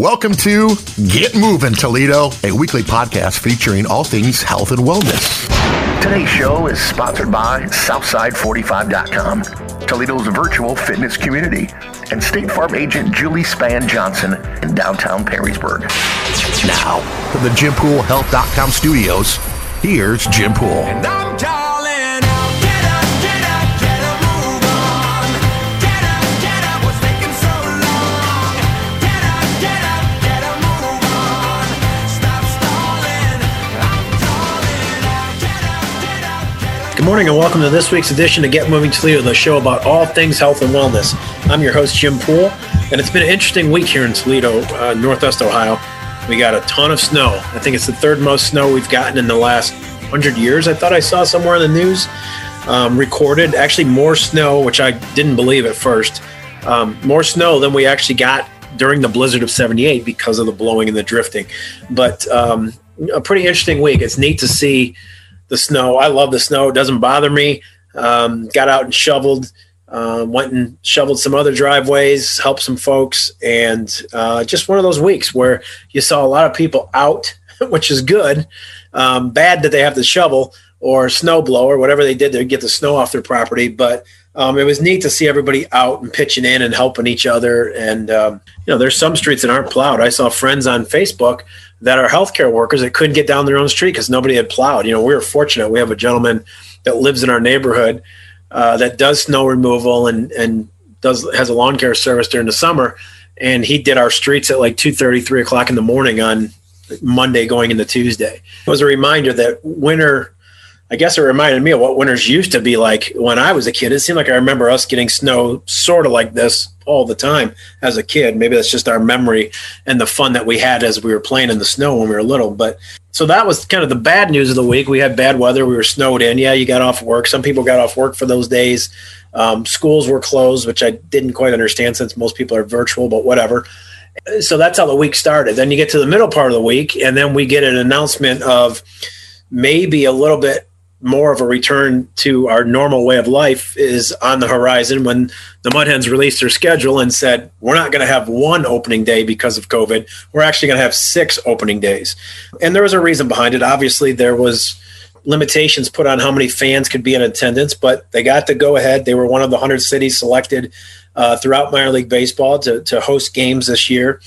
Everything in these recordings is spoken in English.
Welcome to Get Moving Toledo, a weekly podcast featuring all things health and wellness. Today's show is sponsored by Southside45.com, Toledo's virtual fitness community, and State Farm agent Julie Span Johnson in downtown Perrysburg. Now, from the JimPoolHealth.com studios, here's Jim Pool. Good morning and welcome to this week's edition of Get Moving Toledo, the show about all things health and wellness. I'm your host, Jim Pool, and it's been an interesting week here in Toledo, uh, Northwest Ohio. We got a ton of snow. I think it's the third most snow we've gotten in the last 100 years. I thought I saw somewhere in the news um, recorded. Actually, more snow, which I didn't believe at first. Um, more snow than we actually got during the blizzard of 78 because of the blowing and the drifting. But um, a pretty interesting week. It's neat to see the snow. I love the snow. It doesn't bother me. Um, got out and shoveled. Uh, went and shoveled some other driveways, helped some folks, and uh, just one of those weeks where you saw a lot of people out, which is good. Um, bad that they have to shovel or snow whatever they did to get the snow off their property, but um, it was neat to see everybody out and pitching in and helping each other. And um, you know, there's some streets that aren't plowed. I saw friends on Facebook that are healthcare workers that couldn't get down their own street because nobody had plowed. You know, we were fortunate. We have a gentleman that lives in our neighborhood uh, that does snow removal and and does has a lawn care service during the summer, and he did our streets at like 2:30, 3 o'clock in the morning on Monday going into Tuesday. It was a reminder that winter I guess it reminded me of what winters used to be like when I was a kid. It seemed like I remember us getting snow sort of like this all the time as a kid. Maybe that's just our memory and the fun that we had as we were playing in the snow when we were little. But so that was kind of the bad news of the week. We had bad weather. We were snowed in. Yeah, you got off work. Some people got off work for those days. Um, schools were closed, which I didn't quite understand since most people are virtual, but whatever. So that's how the week started. Then you get to the middle part of the week, and then we get an announcement of maybe a little bit more of a return to our normal way of life is on the horizon when the Mudhens released their schedule and said, we're not going to have one opening day because of COVID. We're actually going to have six opening days. And there was a reason behind it. Obviously, there was limitations put on how many fans could be in attendance, but they got to go ahead. They were one of the 100 cities selected uh, throughout minor league baseball to, to host games this year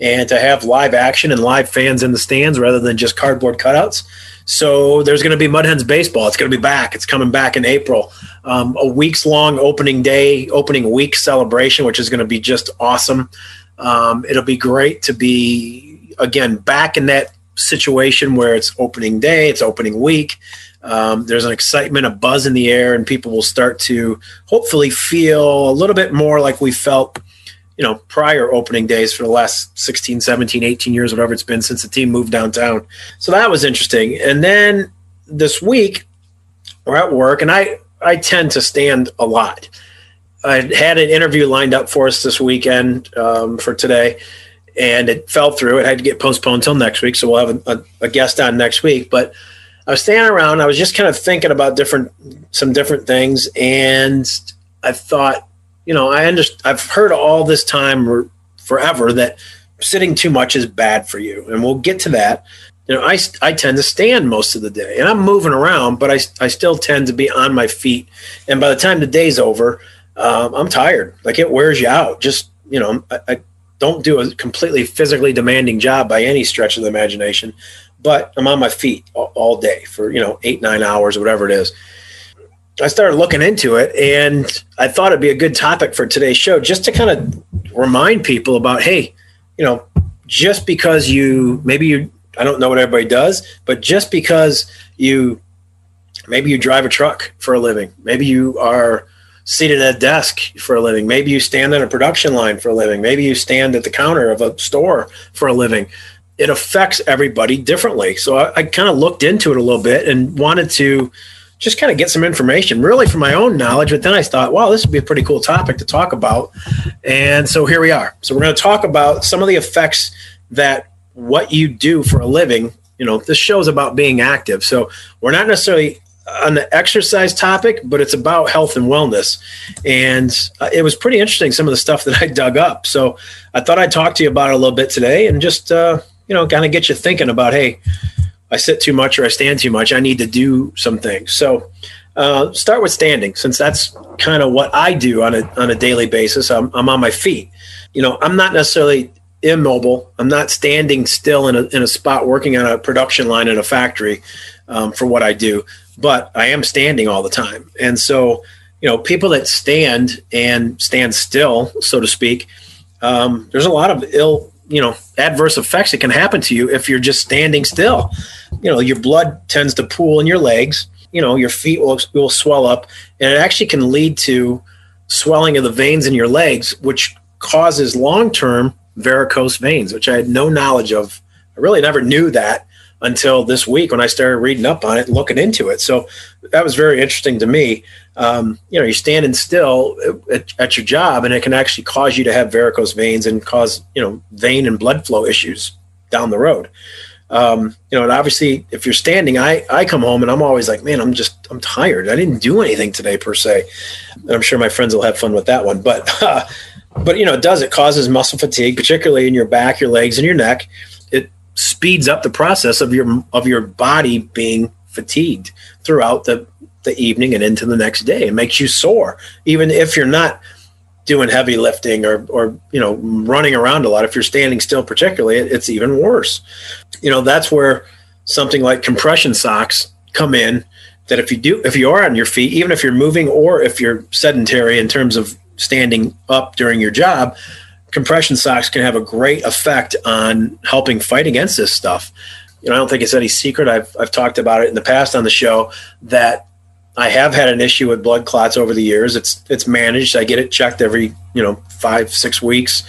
and to have live action and live fans in the stands rather than just cardboard cutouts. So there's going to be Mud Hens baseball. It's going to be back. It's coming back in April. Um, a weeks long opening day, opening week celebration, which is going to be just awesome. Um, it'll be great to be again back in that situation where it's opening day, it's opening week. Um, there's an excitement, a buzz in the air, and people will start to hopefully feel a little bit more like we felt you know, prior opening days for the last 16, 17, 18 years, whatever it's been since the team moved downtown. So that was interesting. And then this week, we're at work, and I, I tend to stand a lot. I had an interview lined up for us this weekend um, for today, and it fell through. It had to get postponed until next week, so we'll have a, a, a guest on next week. But I was standing around. I was just kind of thinking about different, some different things, and I thought, you know, I understand. I've heard all this time or forever that sitting too much is bad for you, and we'll get to that. You know, I, I tend to stand most of the day, and I'm moving around, but I, I still tend to be on my feet. And by the time the day's over, um, I'm tired. Like it wears you out. Just you know, I, I don't do a completely physically demanding job by any stretch of the imagination, but I'm on my feet all, all day for you know eight nine hours whatever it is. I started looking into it and I thought it'd be a good topic for today's show just to kind of remind people about hey, you know, just because you maybe you I don't know what everybody does, but just because you maybe you drive a truck for a living, maybe you are seated at a desk for a living, maybe you stand on a production line for a living, maybe you stand at the counter of a store for a living. It affects everybody differently. So I, I kind of looked into it a little bit and wanted to just kind of get some information, really for my own knowledge. But then I thought, wow, this would be a pretty cool topic to talk about. And so here we are. So we're going to talk about some of the effects that what you do for a living. You know, this show is about being active. So we're not necessarily on the exercise topic, but it's about health and wellness. And uh, it was pretty interesting, some of the stuff that I dug up. So I thought I'd talk to you about it a little bit today and just, uh, you know, kind of get you thinking about, hey, I sit too much or I stand too much. I need to do some things. So uh, start with standing, since that's kind of what I do on a, on a daily basis. I'm, I'm on my feet. You know, I'm not necessarily immobile. I'm not standing still in a, in a spot working on a production line in a factory um, for what I do, but I am standing all the time. And so, you know, people that stand and stand still, so to speak, um, there's a lot of ill, you know, adverse effects that can happen to you if you're just standing still. You know, your blood tends to pool in your legs. You know, your feet will, will swell up, and it actually can lead to swelling of the veins in your legs, which causes long term varicose veins, which I had no knowledge of. I really never knew that until this week when I started reading up on it and looking into it. So that was very interesting to me. Um, you know, you're standing still at, at, your job, and it can actually cause you to have varicose veins and cause you know vein and blood flow issues down the road. Um, you know, and obviously, if you're standing, I I come home and I'm always like, man, I'm just I'm tired. I didn't do anything today per se. And I'm sure my friends will have fun with that one, but. Uh, but you know, it does. It causes muscle fatigue, particularly in your back, your legs, and your neck. Speeds up the process of your of your body being fatigued throughout the the evening and into the next day. It makes you sore, even if you're not doing heavy lifting or or you know running around a lot. If you're standing still, particularly, it, it's even worse. You know, that's where something like compression socks come in. That if you do, if you are on your feet, even if you're moving or if you're sedentary in terms of standing up during your job, compression socks can have a great effect on helping fight against this stuff. You know, I don't think it's any secret. I've, I've talked about it in the past on the show that I have had an issue with blood clots over the years. It's it's managed. I get it checked every you know five six weeks.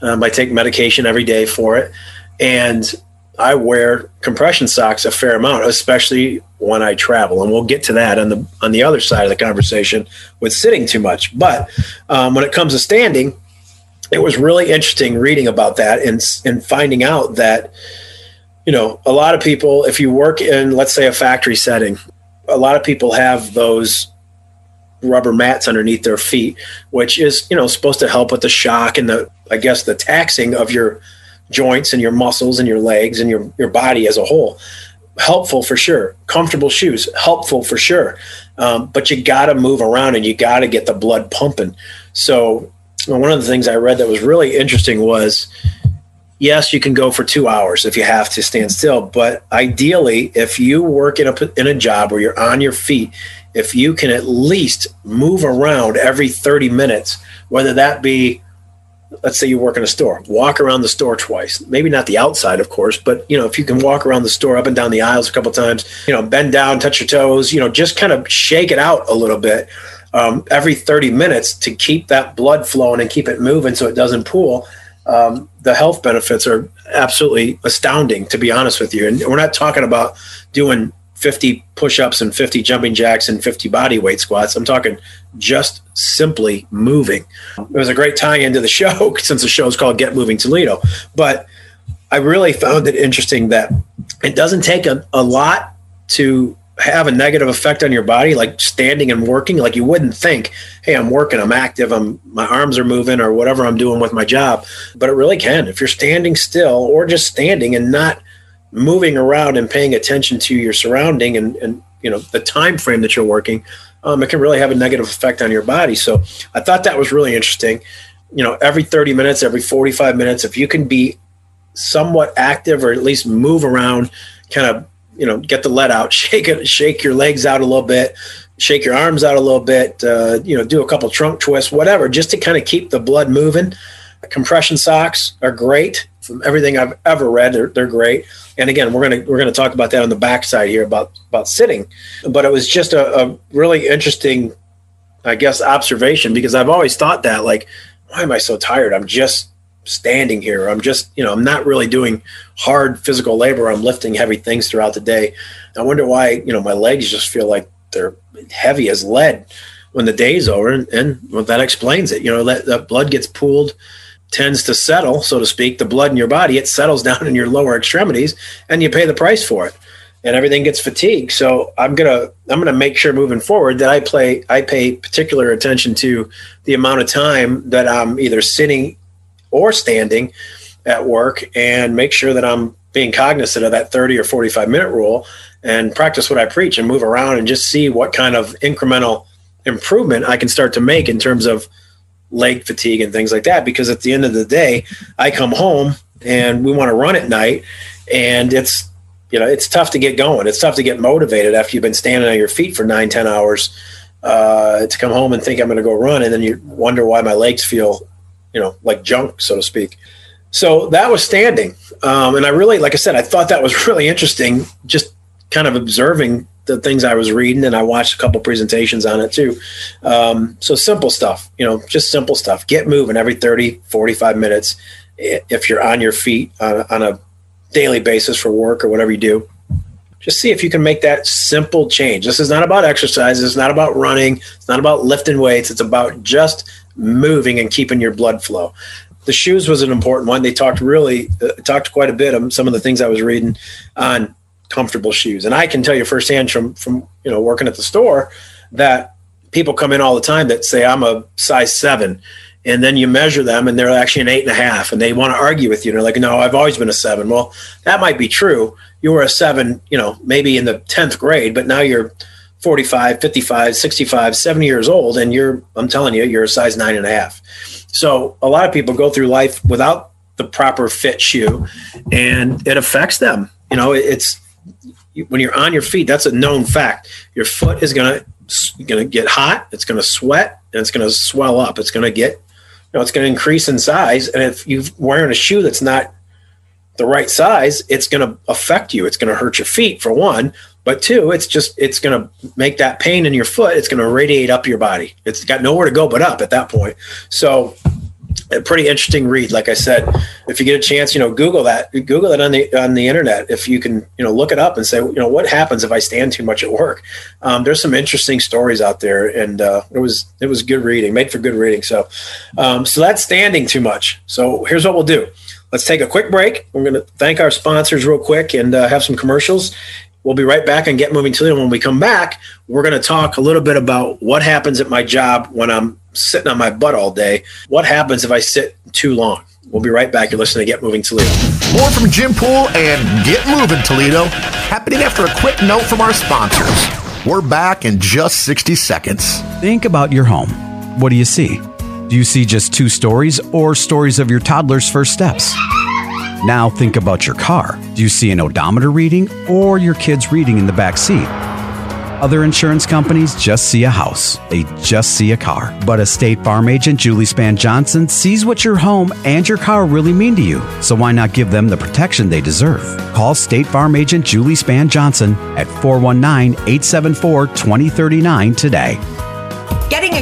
Um, I take medication every day for it, and I wear compression socks a fair amount, especially when I travel, and we'll get to that on the on the other side of the conversation with sitting too much. But um, when it comes to standing, it was really interesting reading about that and and finding out that you know a lot of people, if you work in let's say a factory setting, a lot of people have those rubber mats underneath their feet, which is you know supposed to help with the shock and the I guess the taxing of your joints and your muscles and your legs and your, your body as a whole. Helpful for sure. Comfortable shoes, helpful for sure. Um, but you got to move around and you got to get the blood pumping. So, one of the things I read that was really interesting was yes, you can go for two hours if you have to stand still. But ideally, if you work in a, in a job where you're on your feet, if you can at least move around every 30 minutes, whether that be let's say you work in a store walk around the store twice maybe not the outside of course but you know if you can walk around the store up and down the aisles a couple times you know bend down touch your toes you know just kind of shake it out a little bit um, every 30 minutes to keep that blood flowing and keep it moving so it doesn't pool um, the health benefits are absolutely astounding to be honest with you and we're not talking about doing 50 push-ups and 50 jumping jacks and 50 body weight squats. I'm talking just simply moving. It was a great tie into the show since the show is called Get Moving Toledo. But I really found it interesting that it doesn't take a, a lot to have a negative effect on your body, like standing and working. Like you wouldn't think, hey, I'm working, I'm active, I'm my arms are moving, or whatever I'm doing with my job. But it really can. If you're standing still or just standing and not moving around and paying attention to your surrounding and, and you know the time frame that you're working um, it can really have a negative effect on your body so i thought that was really interesting you know every 30 minutes every 45 minutes if you can be somewhat active or at least move around kind of you know get the lead out shake it shake your legs out a little bit shake your arms out a little bit uh, you know do a couple trunk twists whatever just to kind of keep the blood moving. Compression socks are great. From everything i've ever read they're, they're great. And again we're to we're to talk about that on the backside here about about sitting. But it was just a, a, really interesting i guess observation because i've always thought that like why am i so tired? I'm just standing here i'm just you know i'm not really doing hard physical labor i'm lifting heavy things throughout the day i wonder why you know my legs just feel like they're heavy as lead when the day's over and, and well, that explains it you know that, that blood gets pooled tends to settle, so to speak, the blood in your body, it settles down in your lower extremities and you pay the price for it. and everything gets fatigued. So I'm gonna I'm gonna make sure moving forward that I play I pay particular attention to the amount of time that I'm either sitting or standing at work, and make sure that I'm being cognizant of that 30 or 45 minute rule, and practice what I preach and move around and just see what kind of incremental improvement I can start to make in terms of leg fatigue and things like that. Because at the end of the day, I come home and we want to run at night, and it's you know, it's tough to get going. It's tough to get motivated after you've been standing on your feet for nine, ten hours uh, to come home and think I'm going to go run, and then you wonder why my legs feel, you know, like junk, so to speak. So that was standing, um, and I really, like I said, I thought that was really interesting. Just kind of observing the things I was reading, and I watched a couple presentations on it too. Um, so simple stuff, you know, just simple stuff. Get moving every 30, 45 minutes if you're on your feet on, on a daily basis for work or whatever you do. Just see if you can make that simple change. This is not about exercise. It's not about running. It's not about lifting weights. It's about just moving and keeping your blood flow. The shoes was an important one. They talked really uh, talked quite a bit of some of the things I was reading on comfortable shoes. And I can tell you firsthand from from you know working at the store that people come in all the time that say I'm a size seven and then you measure them and they're actually an eight and a half and they want to argue with you. And they're like, no, I've always been a seven. Well, that might be true. You were a seven, you know, maybe in the 10th grade, but now you're 45, 55, 65, 70 years old. And you're, I'm telling you, you're a size nine and a half. So a lot of people go through life without the proper fit shoe and it affects them. You know, it's when you're on your feet, that's a known fact. Your foot is going to, going to get hot. It's going to sweat and it's going to swell up. It's going to get you know, it's going to increase in size. And if you're wearing a shoe that's not the right size, it's going to affect you. It's going to hurt your feet for one, but two, it's just it's going to make that pain in your foot. It's going to radiate up your body. It's got nowhere to go but up at that point. So a pretty interesting read. Like I said, if you get a chance, you know, Google that, Google it on the on the internet. If you can, you know, look it up and say, you know, what happens if I stand too much at work? Um, there's some interesting stories out there, and uh, it was it was good reading, made for good reading. So, um, so that's standing too much. So here's what we'll do. Let's take a quick break. We're going to thank our sponsors real quick and uh, have some commercials. We'll be right back and get moving to When we come back, we're going to talk a little bit about what happens at my job when I'm sitting on my butt all day. What happens if I sit too long? We'll be right back. You're listening to Get Moving Toledo. More from Jim Pool and Get Moving Toledo happening after a quick note from our sponsors. We're back in just 60 seconds. Think about your home. What do you see? Do you see just two stories or stories of your toddler's first steps? Now think about your car. Do you see an odometer reading or your kids reading in the back seat? Other insurance companies just see a house. They just see a car. But a State Farm agent, Julie Span Johnson, sees what your home and your car really mean to you. So why not give them the protection they deserve? Call State Farm agent Julie Span Johnson at 419 874 2039 today.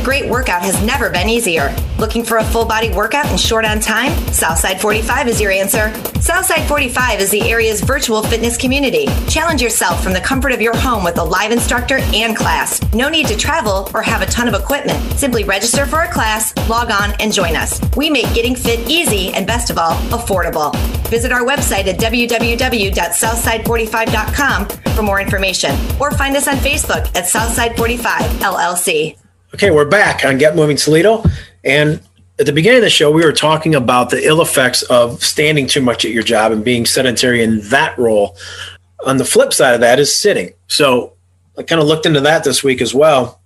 Great workout has never been easier. Looking for a full body workout and short on time? Southside 45 is your answer. Southside 45 is the area's virtual fitness community. Challenge yourself from the comfort of your home with a live instructor and class. No need to travel or have a ton of equipment. Simply register for a class, log on, and join us. We make getting fit easy and, best of all, affordable. Visit our website at www.southside45.com for more information or find us on Facebook at Southside 45 LLC. Okay, we're back on Get Moving Toledo. And at the beginning of the show, we were talking about the ill effects of standing too much at your job and being sedentary in that role. On the flip side of that is sitting. So I kind of looked into that this week as well.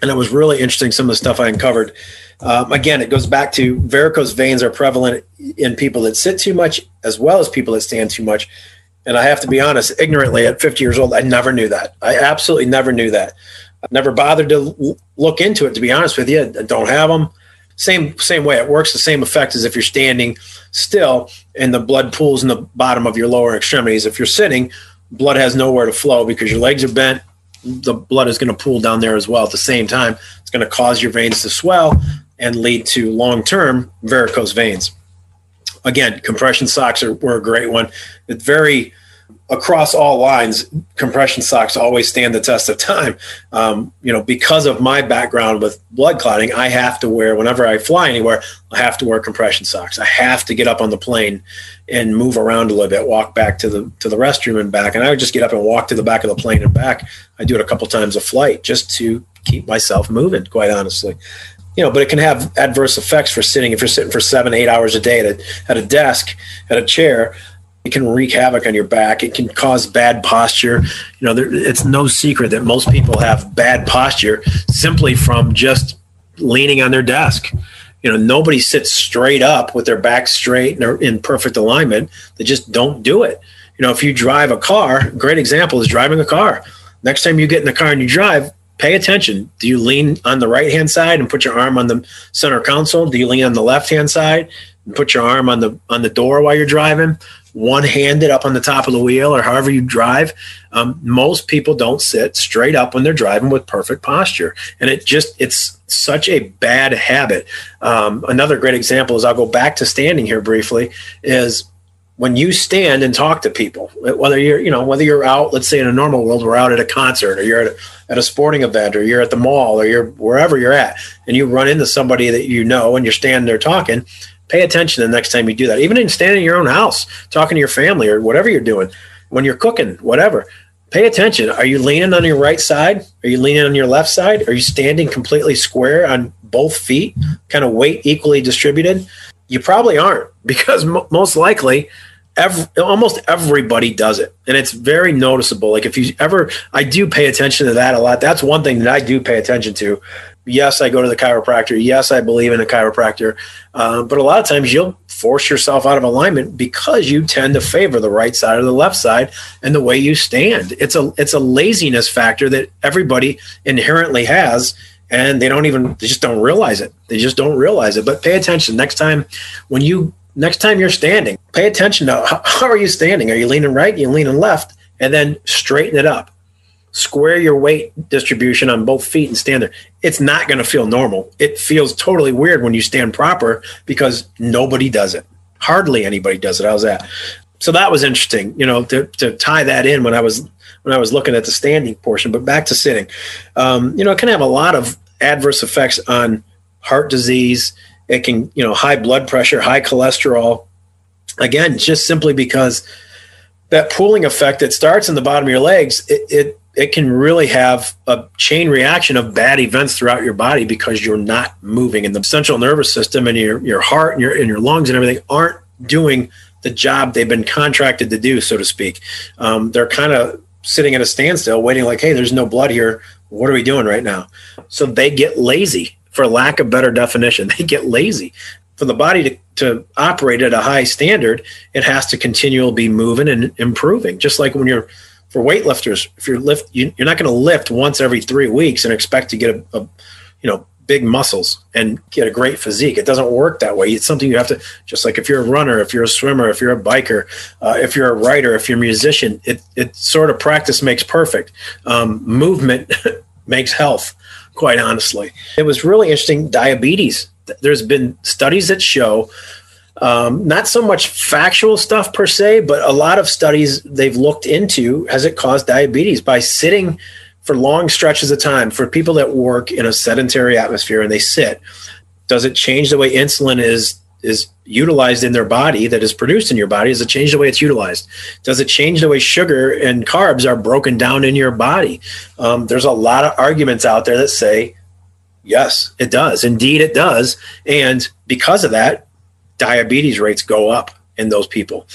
And it was really interesting, some of the stuff I uncovered. Um, again, it goes back to varicose veins are prevalent in people that sit too much as well as people that stand too much. And I have to be honest, ignorantly at 50 years old, I never knew that. I absolutely never knew that. I've never bothered to look into it. To be honest with you, I don't have them. Same same way. It works the same effect as if you're standing still and the blood pools in the bottom of your lower extremities. If you're sitting, blood has nowhere to flow because your legs are bent. The blood is going to pool down there as well. At the same time, it's going to cause your veins to swell and lead to long-term varicose veins. Again, compression socks are, were a great one. It's very across all lines, compression socks always stand the test of time. Um, you know, because of my background with blood clotting, I have to wear whenever I fly anywhere. I have to wear compression socks. I have to get up on the plane and move around a little bit, walk back to the to the restroom and back. And I would just get up and walk to the back of the plane and back. I do it a couple times a flight just to keep myself moving. Quite honestly. You know, but it can have adverse effects for sitting. If you're sitting for seven, eight hours a day at a, at a desk, at a chair, it can wreak havoc on your back. It can cause bad posture. You know, there, it's no secret that most people have bad posture simply from just leaning on their desk. You know, nobody sits straight up with their back straight and in perfect alignment. They just don't do it. You know, if you drive a car, great example is driving a car. Next time you get in the car and you drive, pay attention. Do you lean on the right hand side and put your arm on the center console? Do you lean on the left hand side and put your arm on the on the door while you're driving? One handed up on the top of the wheel or however you drive. Um, most people don't sit straight up when they're driving with perfect posture. And it just, it's such a bad habit. Um, another great example is I'll go back to standing here briefly is when you stand and talk to people, whether you're, you know, whether you're out, let's say in a normal world, we're out at a concert or you're at a, at a sporting event or you're at the mall or you're wherever you're at and you run into somebody that you know and you're standing there talking, pay attention the next time you do that. Even in standing in your own house, talking to your family or whatever you're doing, when you're cooking, whatever, pay attention. Are you leaning on your right side? Are you leaning on your left side? Are you standing completely square on both feet, kind of weight equally distributed? You probably aren't because most likely Every, almost everybody does it and it's very noticeable like if you ever i do pay attention to that a lot that's one thing that i do pay attention to yes, I go to the chiropractor. Yes, I believe in a chiropractor. Uh, but a lot of times you'll force yourself out of alignment because you tend to favor the right side or the left side and the way you stand. It's a it's a laziness factor that everybody inherently has. And they don't even they just don't realize it. They just don't realize it. But pay attention next time when you next time you're standing, pay attention to how, how are you standing? Are you leaning right? Are you leaning left? And then straighten it up square your weight distribution on both feet and stand there. It's not going to feel normal. It feels totally weird when you stand proper because nobody does it. Hardly anybody does it. How's that? So that was interesting, you know, to, to tie that in when I was when I was looking at the standing portion. But back to sitting, um, you know, it can have a lot of adverse effects on heart disease. It can, you know, high blood pressure, high cholesterol. Again, just simply because that pooling effect that starts in the bottom of your legs, it, it it can really have a chain reaction of bad events throughout your body because you're not moving and the central nervous system and your, your heart and your, and your lungs and everything aren't doing the job they've been contracted to do, so to speak. Um, they're kind of sitting at a standstill waiting like, Hey, there's no blood here. What are we doing right now? So they get lazy for lack of better definition. They get lazy for the body to, to operate at a high standard. It has to continually be moving and improving. Just like when you're, for weightlifters, if you're lift, you, are not going to lift once every three weeks and expect to get a, a, you know, big muscles and get a great physique. It doesn't work that way. It's something you have to, just like if you're a runner, if you're a swimmer, if you're a biker, uh, if you're a writer, if you're a musician, it, it sort of practice makes perfect. Um, movement makes health, quite honestly. It was really interesting. Diabetes. There's been studies that show um, not so much factual stuff per se, but a lot of studies they've looked into has it caused diabetes by sitting for long stretches of time for people that work in a sedentary atmosphere and they sit. Does it change the way insulin is is utilized in their body that is produced in your body? Does it change the way it's utilized? Does it change the way sugar and carbs are broken down in your body? Um, there's a lot of arguments out there that say yes, it does. Indeed, it does. And because of that, diabetes rates go up in those people.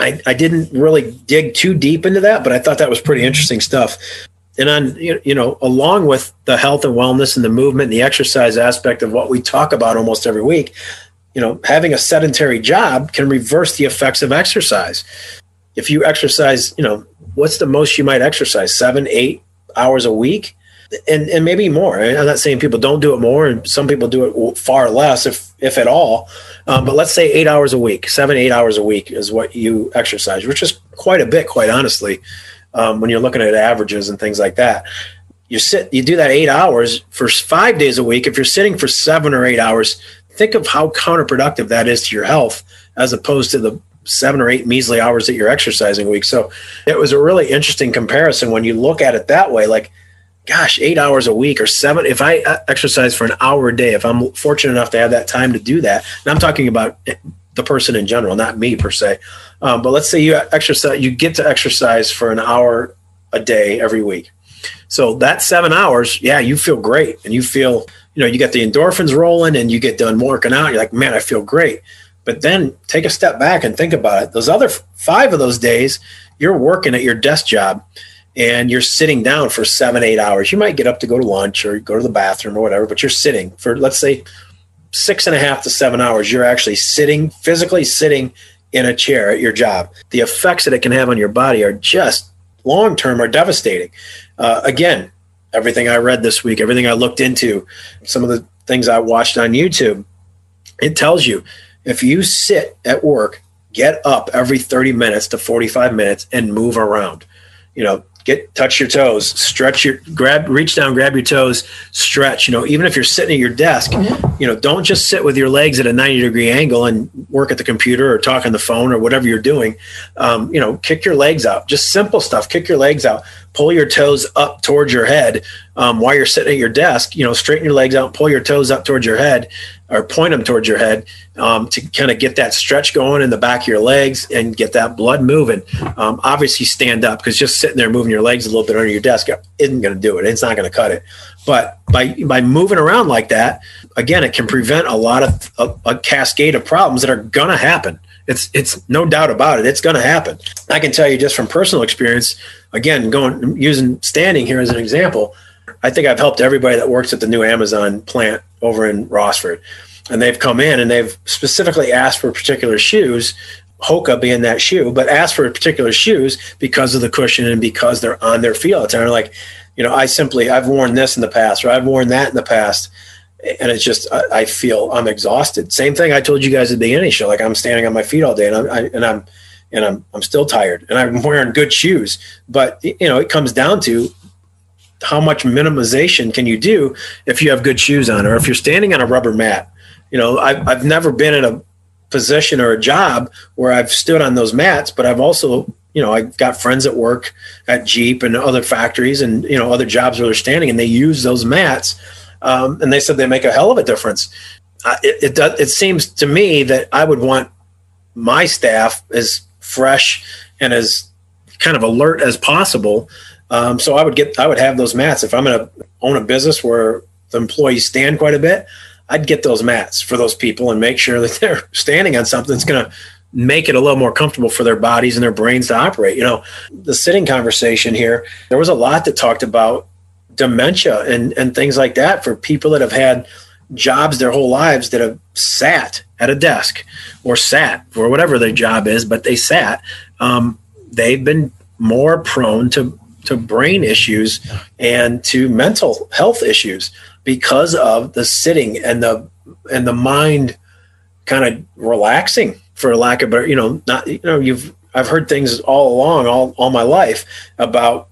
I, I didn't really dig too deep into that, but I thought that was pretty interesting stuff. And on you know, along with the health and wellness and the movement and the exercise aspect of what we talk about almost every week, you know, having a sedentary job can reverse the effects of exercise. If you exercise, you know, what's the most you might exercise? Seven, eight hours a week? And and maybe more. I'm not saying people don't do it more, and some people do it far less, if if at all. Um, but let's say eight hours a week, seven eight hours a week is what you exercise, which is quite a bit, quite honestly, um, when you're looking at averages and things like that. You sit, you do that eight hours for five days a week. If you're sitting for seven or eight hours, think of how counterproductive that is to your health, as opposed to the seven or eight measly hours that you're exercising a week. So it was a really interesting comparison when you look at it that way. Like, gosh, eight hours a week or seven. If I uh, exercise for an hour a day, if I'm fortunate enough to have that time to do that, and I'm talking about the person in general, not me per se. Um, but let's say you exercise, you get to exercise for an hour a day every week. So that seven hours, yeah, you feel great, and you feel, you know, you get the endorphins rolling, and you get done working out. You're like, man, I feel great. But then take a step back and think about it. Those other five of those days, you're working at your desk job and you're sitting down for seven, eight hours. You might get up to go to lunch or go to the bathroom or whatever, but you're sitting for, let's say, six and a half to seven hours. You're actually sitting, physically sitting in a chair at your job. The effects that it can have on your body are just long term are devastating. Uh, again, everything I read this week, everything I looked into, some of the things I watched on YouTube, it tells you if you sit at work, get up every 30 minutes to 45 minutes and move around. You know, get touch your toes, stretch your grab, reach down, grab your toes, stretch. You know, even if you're sitting at your desk, you know, don't just sit with your legs at a 90 degree angle and work at the computer or talk on the phone or whatever you're doing. Um, you know, kick your legs out. Just simple stuff. Kick your legs out. Pull your toes up towards your head um, while you're sitting at your desk. You know, straighten your legs out. Pull your toes up towards your head or point them towards your head um, to kind of get that stretch going in the back of your legs and get that blood moving. Um, obviously, stand up because just sitting there moving your legs a little bit under your desk isn't going to do it. It's not going to cut it. But by by moving around like that, again, it can prevent a lot of a, a cascade of problems that are going to happen. It's it's no doubt about it. It's going to happen. I can tell you just from personal experience. Again, going using standing here as an example. I think I've helped everybody that works at the new Amazon plant over in Rossford. And they've come in and they've specifically asked for particular shoes, Hoka being that shoe, but asked for particular shoes because of the cushion and because they're on their feet all the time. They're like, you know, I simply, I've worn this in the past or I've worn that in the past. And it's just, I, I feel I'm exhausted. Same thing I told you guys at the beginning show. Like I'm standing on my feet all day and I'm, I, and I'm, and I'm, I'm still tired and I'm wearing good shoes. But, you know, it comes down to how much minimization can you do if you have good shoes on or if you're standing on a rubber mat? You know I've, I've never been in a position or a job where i've stood on those mats but i've also you know i've got friends at work at jeep and other factories and you know other jobs where they're standing and they use those mats um, and they said they make a hell of a difference. Uh, it, it does it seems to me that i would want my staff as fresh and as kind of alert as possible um, so I would get, I would have those mats. If I'm going to own a business where the employees stand quite a bit, I'd get those mats for those people and make sure that they're standing on something that's going to make it a little more comfortable for their bodies and their brains to operate. You know, the sitting conversation here, there was a lot that talked about dementia and, and things like that for people that have had jobs their whole lives that have sat at a desk or sat for whatever their job is, but they sat. Um, they've been more prone to to brain issues and to mental health issues because of the sitting and the and the mind kind of relaxing for lack of better you know not you know you've I've heard things all along all, all my life about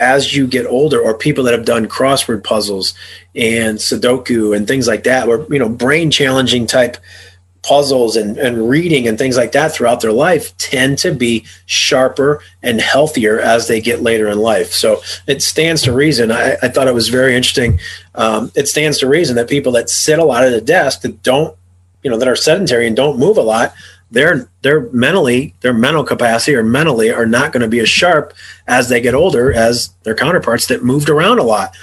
as you get older or people that have done crossword puzzles and sudoku and things like that or you know brain challenging type puzzles and, and reading and things like that throughout their life tend to be sharper and healthier as they get later in life. So it stands to reason. I, I thought it was very interesting. Um, it stands to reason that people that sit a lot at a desk that don't, you know, that are sedentary and don't move a lot, they're they're mentally their mental capacity or mentally are not going to be as sharp as they get older as their counterparts that moved around a lot.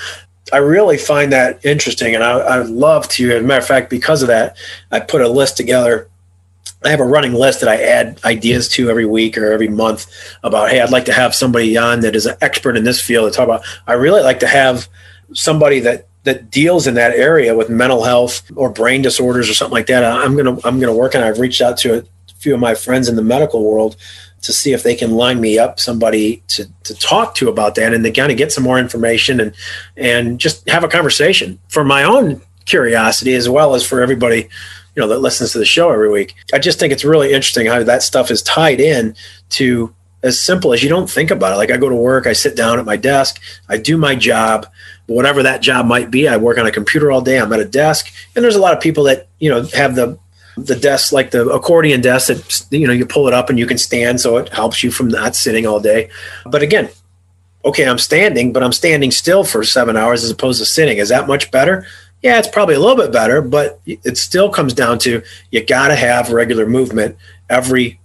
I really find that interesting, and I, I would love to. As a matter of fact, because of that, I put a list together. I have a running list that I add ideas to every week or every month about, hey, I'd like to have somebody on that is an expert in this field to talk about. I really like to have somebody that that deals in that area with mental health or brain disorders or something like that. I'm gonna I'm gonna work on. I've reached out to few of my friends in the medical world to see if they can line me up somebody to, to talk to about that and to kind of get some more information and and just have a conversation for my own curiosity as well as for everybody you know that listens to the show every week. I just think it's really interesting how that stuff is tied in to as simple as you don't think about it. Like i go to work i sit down at my desk i do my job. Whatever that job might be i work on a computer all day i'm at a desk. And there's a lot of people that you know have the the desk, like the accordion desk that, you know, you pull it up and you can stand. So it helps you from not sitting all day. But again, okay, I'm standing, but I'm standing still for seven hours as opposed to sitting. Is that much better? Yeah, it's probably a little bit better, but it still comes down to you got to have regular movement every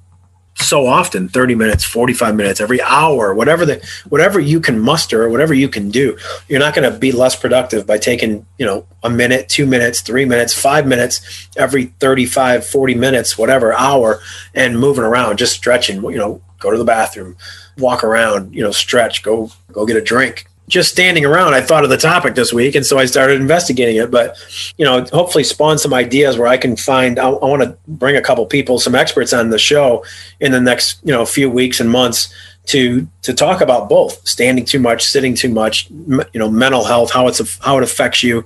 so often 30 minutes 45 minutes every hour whatever the whatever you can muster or whatever you can do you're not going to be less productive by taking you know a minute two minutes three minutes five minutes every 35 40 minutes whatever hour and moving around just stretching you know go to the bathroom walk around you know stretch go go get a drink just standing around, I thought of the topic this week, and so I started investigating it. But you know, hopefully, spawn some ideas where I can find. I, I want to bring a couple people, some experts on the show in the next you know few weeks and months to to talk about both standing too much, sitting too much, you know, mental health, how it's how it affects you.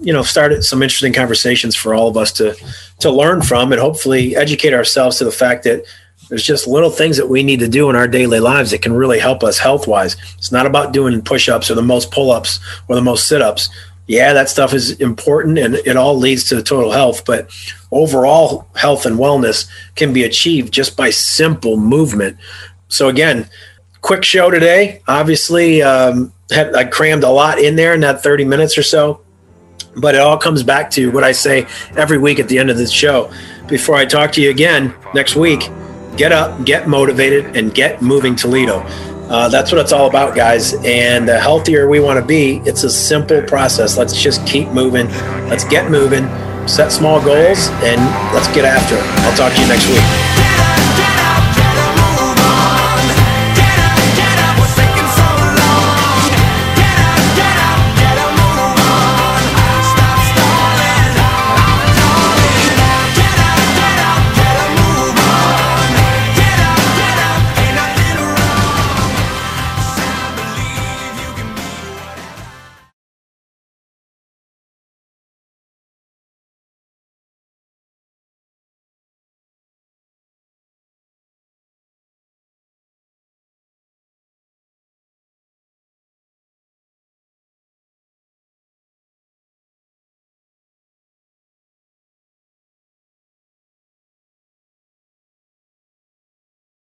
You know, started some interesting conversations for all of us to to learn from and hopefully educate ourselves to the fact that there's just little things that we need to do in our daily lives that can really help us health wise. It's not about doing push ups or the most pull ups or the most sit ups. Yeah, that stuff is important and it all leads to total health, but overall health and wellness can be achieved just by simple movement. So, again, quick show today. Obviously, um, had, I crammed a lot in there in that 30 minutes or so, but it all comes back to what I say every week at the end of this show. Before I talk to you again next week, get up, get motivated, and get moving Toledo. Uh, that's what it's all about, guys. And the healthier we want to be, it's a simple process. Let's just keep moving. Let's get moving, set small goals, and let's get after it. I'll talk to you next week.